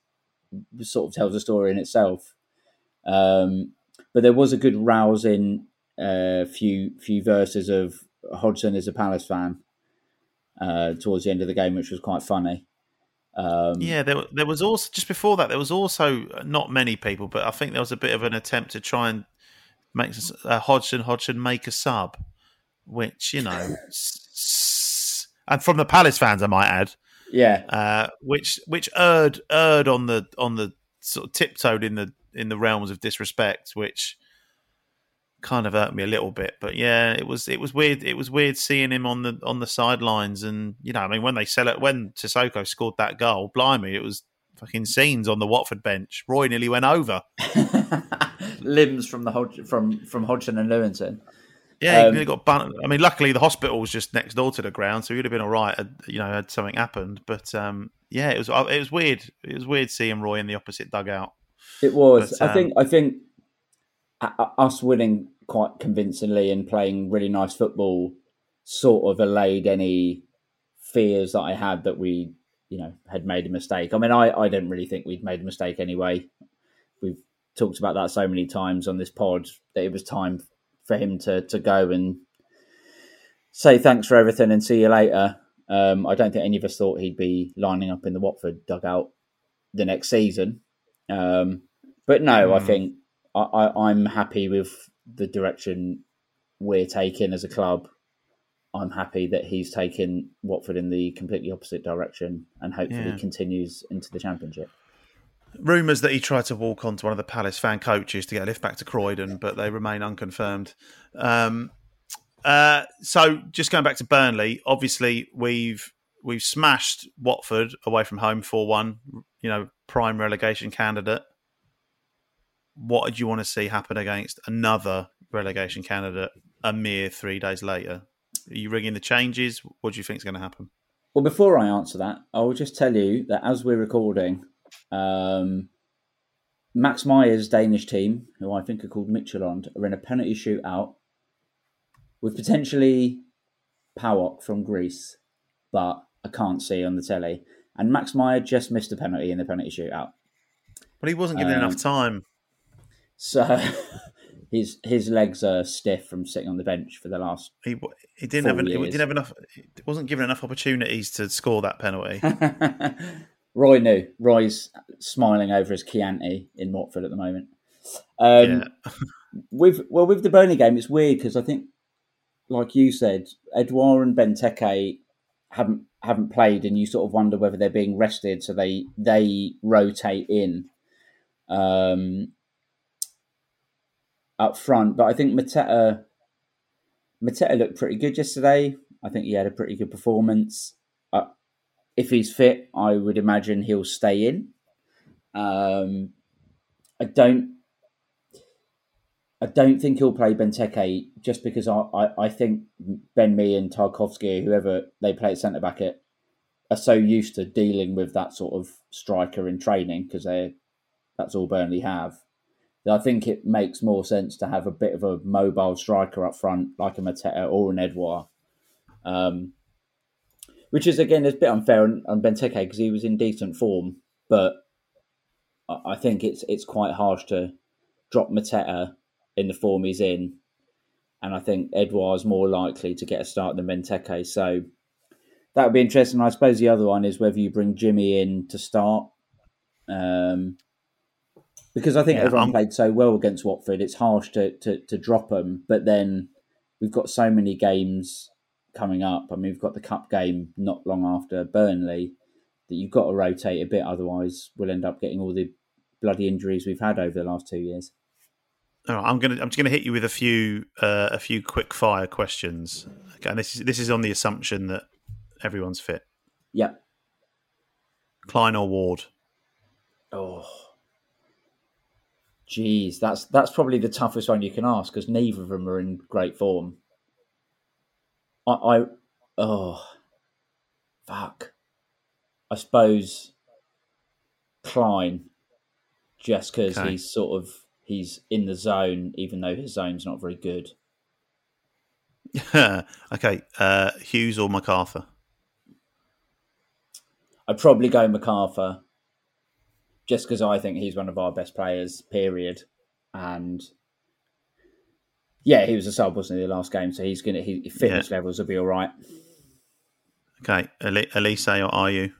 sort of tells a story in itself. Um, but there was a good rousing uh, few few verses of Hodgson as a Palace fan uh, towards the end of the game, which was quite funny. Um, Yeah, there, there was also just before that. There was also not many people, but I think there was a bit of an attempt to try and make uh, Hodgson Hodgson make a sub, which you know, s- and from the Palace fans, I might add, yeah, uh, which which erred erred on the on the sort of tiptoed in the in the realms of disrespect, which kind of hurt me a little bit. But yeah, it was it was weird. It was weird seeing him on the on the sidelines, and you know, I mean, when they sell it, when Sissoko scored that goal, blimey, it was fucking scenes on the Watford bench. Roy nearly went over. limbs from the from from Hodgson and Lewington. Yeah, he Um, nearly got bun- I mean, luckily the hospital was just next door to the ground, so he would have been all right. Had, you know, had something happened. But um, yeah, it was it was weird. It was weird seeing Roy in the opposite dugout. It was. But, I think. I think. us winning quite convincingly and playing really nice football sort of allayed any fears that I had that we, you know, had made a mistake. I mean, I, I didn't really think we'd made a mistake anyway. We've talked about that so many times on this pod that it was time for him to, to go and say thanks for everything and see you later. Um, I don't think any of us thought he'd be lining up in the Watford dugout the next season. Um, but no, mm. I think I, I, I'm happy with the direction we're taking as a club. I'm happy that he's taken Watford in the completely opposite direction and hopefully yeah. continues into the Championship. Rumours that he tried to walk onto one of the Palace fan coaches to get a lift back to Croydon, but they remain unconfirmed. Um, uh, so, just going back to Burnley, obviously we've we've smashed Watford away from home four one. You know, prime relegation candidate what do you want to see happen against another relegation candidate a mere three days later? Are you ringing the changes? What do you think is going to happen? Well, before I answer that, I will just tell you that as we're recording, um, Max Meyer's Danish team, who I think are called Midtjylland, are in a penalty shootout with potentially PAOK from Greece, but I can't see on the telly. And Max Meyer just missed a penalty in the penalty shootout. But he wasn't given um, enough time. So his his legs are stiff from sitting on the bench for the last. He he didn't have an, he didn't have enough. He wasn't given enough opportunities to score that penalty. Roy knew. Roy's smiling over his Chianti in Watford at the moment. Um, yeah. with well with the Burnley game, it's weird because I think, like you said, Edouard and Benteke haven't haven't played, and you sort of wonder whether they're being rested, so they they rotate in. Um, up front. But I think Mateta Mateta looked pretty good yesterday. I think he had a pretty good performance. Uh, if he's fit, I would imagine he'll stay in. Um, I don't. I don't think he'll play Benteke just because I, I, I think Ben Mee and Tarkowski, whoever they play at centre back at, are so used to dealing with that sort of striker in training because they that's all Burnley have. I think it makes more sense to have a bit of a mobile striker up front, like a Mateta or an Edouard. Um, which is again a bit unfair on, on Benteke because he was in decent form, but I think it's it's quite harsh to drop Mateta in the form he's in, and I think Edouard's more likely to get a start than Benteke. So that would be interesting. I suppose the other one is whether you bring Jimmy in to start. Um, because I think yeah, everyone I'm... played so well against Watford. It's harsh to, to, to drop them, but then we've got so many games coming up. I mean, we've got the cup game not long after Burnley that you've got to rotate a bit, otherwise we'll end up getting all the bloody injuries we've had over the last two years. All right, I'm gonna I'm just gonna hit you with a few uh, a few quick fire questions. Okay, and this is this is on the assumption that everyone's fit. Yep. Klein or Ward? Oh. Jeez, that's that's probably the toughest one you can ask because neither of them are in great form. I, I oh fuck. I suppose Klein, just because okay. he's sort of he's in the zone, even though his zone's not very good. okay, uh, Hughes or McArthur? I'd probably go McArthur just because I think he's one of our best players, period. And yeah, he was a sub, wasn't he, the last game? So he's going to, his fitness yeah. levels will be all right. Okay. Olise or are you?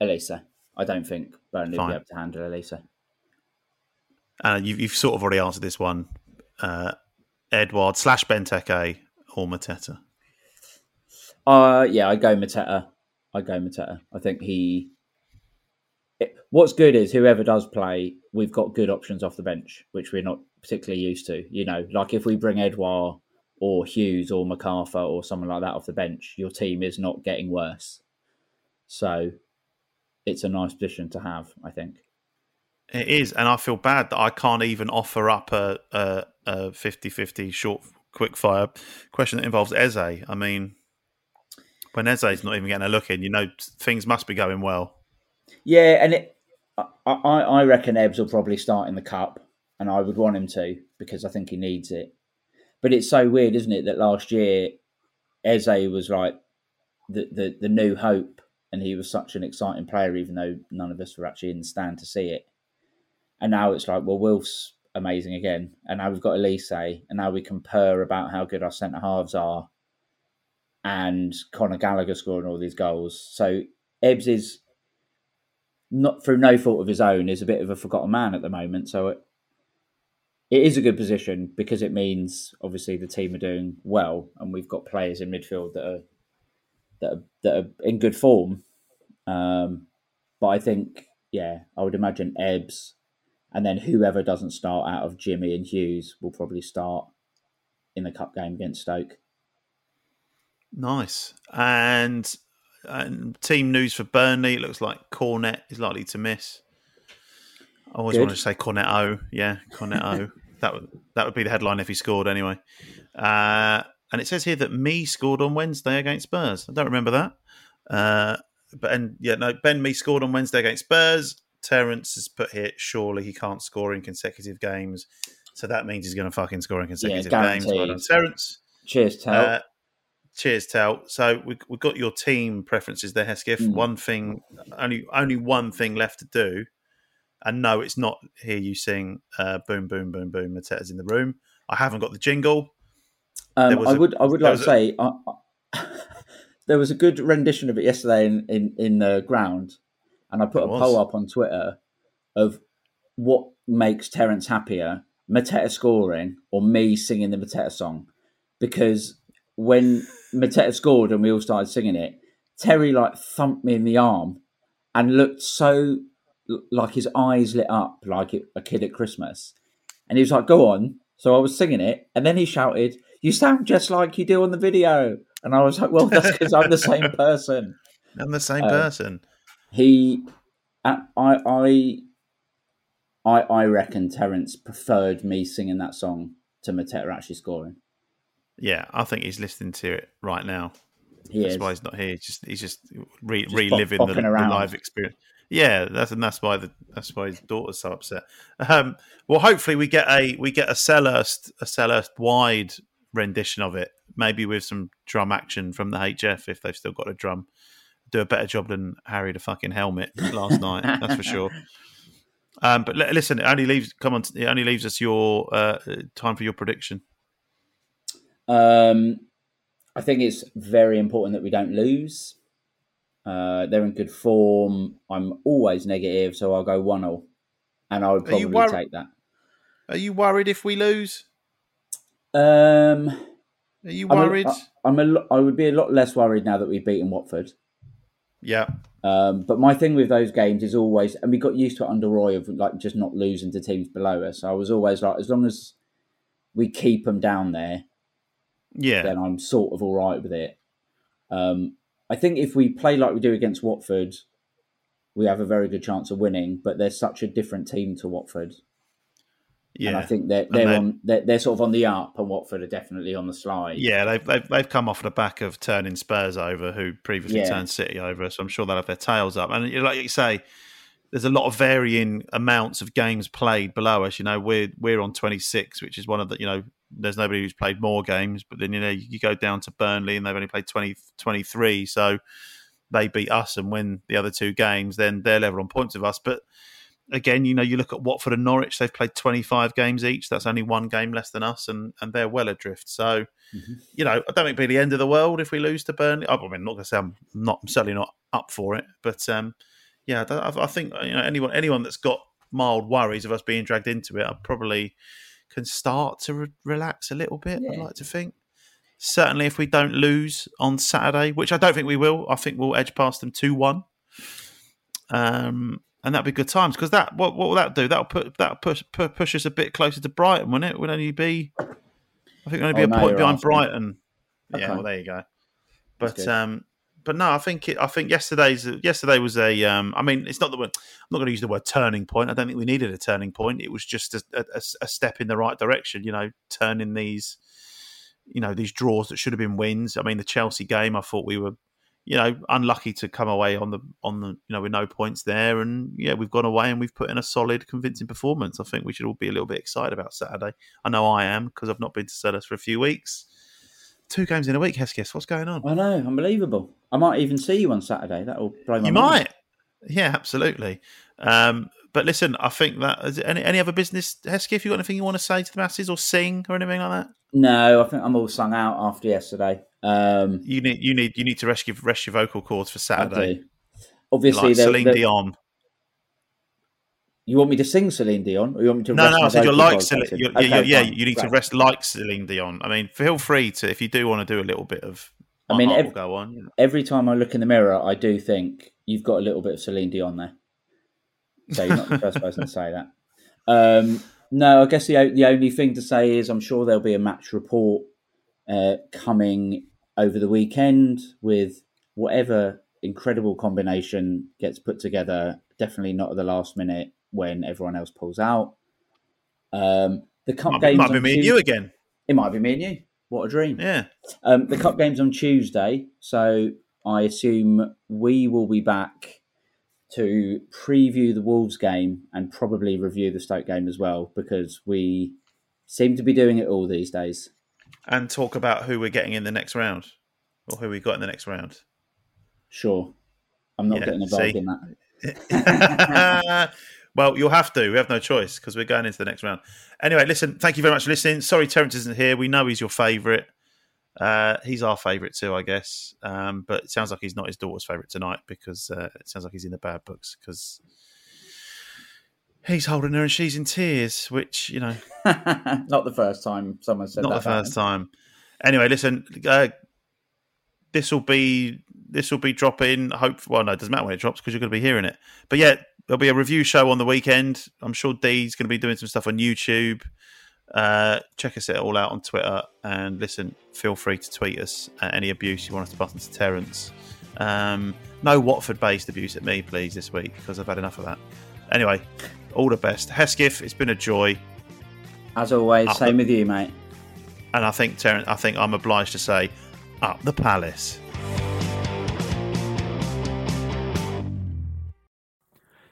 Olise. I don't think Burnley will be able to handle Olise. Uh, you've, you've sort of already answered this one. Uh, Edouard slash Benteke or Mateta? Uh, yeah, I go Mateta. I go Mateta. I think he what's good is whoever does play, we've got good options off the bench, which we're not particularly used to. You know, like if we bring Edouard or Hughes or McArthur or someone like that off the bench, your team is not getting worse. So it's a nice position to have, I think. It is, and I feel bad that I can't even offer up a, a, a 50-50 short quick fire question that involves Eze. I mean, when Eze's not even getting a look in, you know things must be going well. Yeah, and it, I, I reckon Ebbs will probably start in the cup, and I would want him to. because I think he needs it. But it's so weird, isn't it, that last year Eze was like the, the, the new hope and he was such an exciting player, even though none of us were actually in the stand to see it. And now it's like, well, Wilf's amazing again. And now we've got Olise, and now we can purr about how good our centre halves are. And Conor Gallagher scoring all these goals. So Ebbs is not through no fault of his own, is a bit of a forgotten man at the moment. So it, is a good position because it means obviously the team are doing well, and we've got players in midfield that are that are, that are in good form. Um, but I think, yeah, I would imagine Ebbs, and then whoever doesn't start out of Jimmy and Hughes will probably start in the cup game against Stoke. Nice. And, and team news for Burnley. It looks like Cornet is likely to miss. I always Good. wanted to say Cornet O. Yeah, Cornet O. that would that would be the headline if he scored anyway. Uh, and it says here that Mee scored on Wednesday against Spurs. I don't remember that. Uh, but and yeah, no, Ben Mee scored on Wednesday against Spurs. Terence has put here, surely he can't score in consecutive games. So that means he's going to fucking score in consecutive games. Well done. Terence. Cheers, Tel. Uh, cheers, Tal. So we we got your team preferences there, Hesketh. Mm. One thing, only only one thing left to do. And no, it's not hear you sing uh, "Boom, Boom, Boom, Boom." Mateta's in the room. I haven't got the jingle. Um, I a- would I would like to say I, there was a good rendition of it yesterday in, in, in the ground, and I put a was. poll up on Twitter of what makes Terence happier: Mateta scoring or me singing the Mateta song. Because when Mateta scored and we all started singing it, Terry like thumped me in the arm and looked so like his eyes lit up like a kid at Christmas. And he was like, "Go on." So I was singing it, and then he shouted, "You sound just like you do on the video." And I was like, "Well, that's because I'm the same person." I'm the same Uh, person. He, I, I, I, I reckon Terence preferred me singing that song to Mateta actually scoring. Yeah, I think he's listening to it right now. He that's is. why he's not here. He's just he's just, re- Just reliving bop- the, the live experience. Yeah, that's and that's why the that's why his daughter's so upset. Um, well, hopefully we get a we get a Selhurst a Selhurst wide rendition of it, maybe with some drum action from the HF if they've still got a drum. Do a better job than Harry the fucking helmet last night. That's for sure. Um, but li- listen, it only leaves come on. It only leaves us your uh, time for your prediction. Um, I think it's very important that we don't lose. Uh, they're in good form. I'm always negative, so I'll go one 0 and I would probably worri- take that. Are you worried if we lose? Um, Are you I'm a- worried? I'm a I would be a lot less worried now that we've beaten Watford. yeah. Um, but my thing with those games is always, and we got used to it under Roy of like just not losing to teams below us. I was always like, as long as we keep them down there, Yeah. then I'm sort of all right with it. Um, I think if we play like we do against Watford, we have a very good chance of winning. But they're such a different team to Watford, Yeah. and I think they're they're they- on they're, they're sort of on the up, and Watford are definitely on the slide. Yeah, they've, they've they've come off the back of turning Spurs over, who previously Yeah. turned City over. So I'm sure they'll have their tails up. And like you say, there's a lot of varying amounts of games played below us. You know, we're we're on 26, which is one of the you know, there's nobody who's played more games. But then you know, you go down to Burnley and they've only played 20, 23. So they beat us and win the other two games. Then they're level on points of us. But again, you know, you look at Watford and Norwich; they've played 25 games each. That's only one game less than us, and and they're well adrift. So you know, I don't think it'll be the end of the world if we lose to Burnley. I mean, I'm not going to say I'm not I'm certainly not up for it, but um, yeah, I, I think you know anyone anyone that's got mild worries of us being dragged into it, I probably can start to re- relax a little bit. I'd like to think. Certainly, if we don't lose on Saturday, which I don't think we will, I think we'll edge past them two one. Um, and that'd be good times because that what what will that do? That'll put that push pu- push us a bit closer to Brighton, wouldn't it? Would only be, I think, only be Oh, a point behind asking. Brighton. Okay. Yeah, well, there you go. But um, but no, I think it, I think yesterday's yesterday was a. Um, I mean, it's not the we're, I'm not going to use the word turning point. I don't think we needed a turning point. It was just a, a, a step in the right direction. You know, turning these, you know, these draws that should have been wins. I mean, the Chelsea game, I thought we were, you know, unlucky to come away on the on the you know with no points there, and yeah, we've gone away and we've put in a solid, convincing performance. I think we should all be a little bit excited about Saturday. I know I am because I've not been to Sellers for a few weeks. Two games in a week, Hesketh. What's going on? I know, unbelievable. I might even see you on Saturday. That will blow my You mind. might, yeah, absolutely. Um, but listen, I think that is any any other business, Heskey, if You got anything you want to say to the masses or sing or anything like that? No, I think I'm all sung out after yesterday. Um, You need you need you need to rescue rest your vocal cords for Saturday. Obviously, like Celine there- Dion. you want me to sing Celine Dion, or you want me to? No, rest no, I said you're like Celine. You're, Okay, yeah, yeah, fine, you need to rest like Celine Dion. I mean, feel free to if you do want to do a little bit of. I mean, heart ev- will go on. Every time I look in the mirror, I do think you've got a little bit of Celine Dion there. So you're not the first person to say that. Um, no, I guess the the only thing to say is I'm sure there'll be a match report uh, coming over the weekend with whatever incredible combination gets put together. Definitely not at the last minute when everyone else pulls out. Um, the cup Might be, might be me and you again. It might be me and you. What a dream! Yeah. Um, the cup game's on Tuesday, so I assume we will be back to preview the Wolves game and probably review the Stoke game as well because we seem to be doing it all these days. And talk about who we're getting in the next round, or who we got in the next round. Sure, I'm not Yeah, getting involved see? in that. well, you'll have to. We have no choice because we're going into the next round. Anyway, listen, thank you very much for listening. Sorry, Terence isn't here. We know he's your favourite. Uh, he's our favourite too, I guess. Um, but it sounds like he's not his daughter's favourite tonight because uh, it sounds like he's in the bad books because he's holding her and she's in tears, which, you know, not the first time someone said not that. the first time. Anyway, listen, uh, this will be this will be dropping. Hope well, no, it doesn't matter when it drops because you're going to be hearing it. But yeah, there'll be a review show on the weekend. I'm sure Dee's going to be doing some stuff on YouTube. Uh, check us all out on Twitter and listen. Feel free to tweet us at any abuse you want us to button to Terence. Um, no Watford-based abuse at me, please, this week because I've had enough of that. Anyway, all the best, Hesketh. It's been a joy. As always, Up same the- with you, mate. And I think Terence, I think I'm obliged to say, up the palace.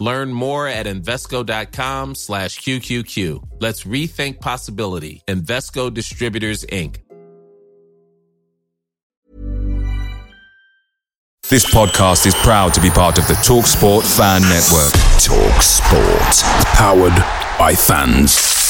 Learn more at Invesco.com slash QQQ. Let's rethink possibility. Invesco Distributors, Inc. This podcast is proud to be part of the TalkSport Fan Network. Talk Sport. Powered by fans.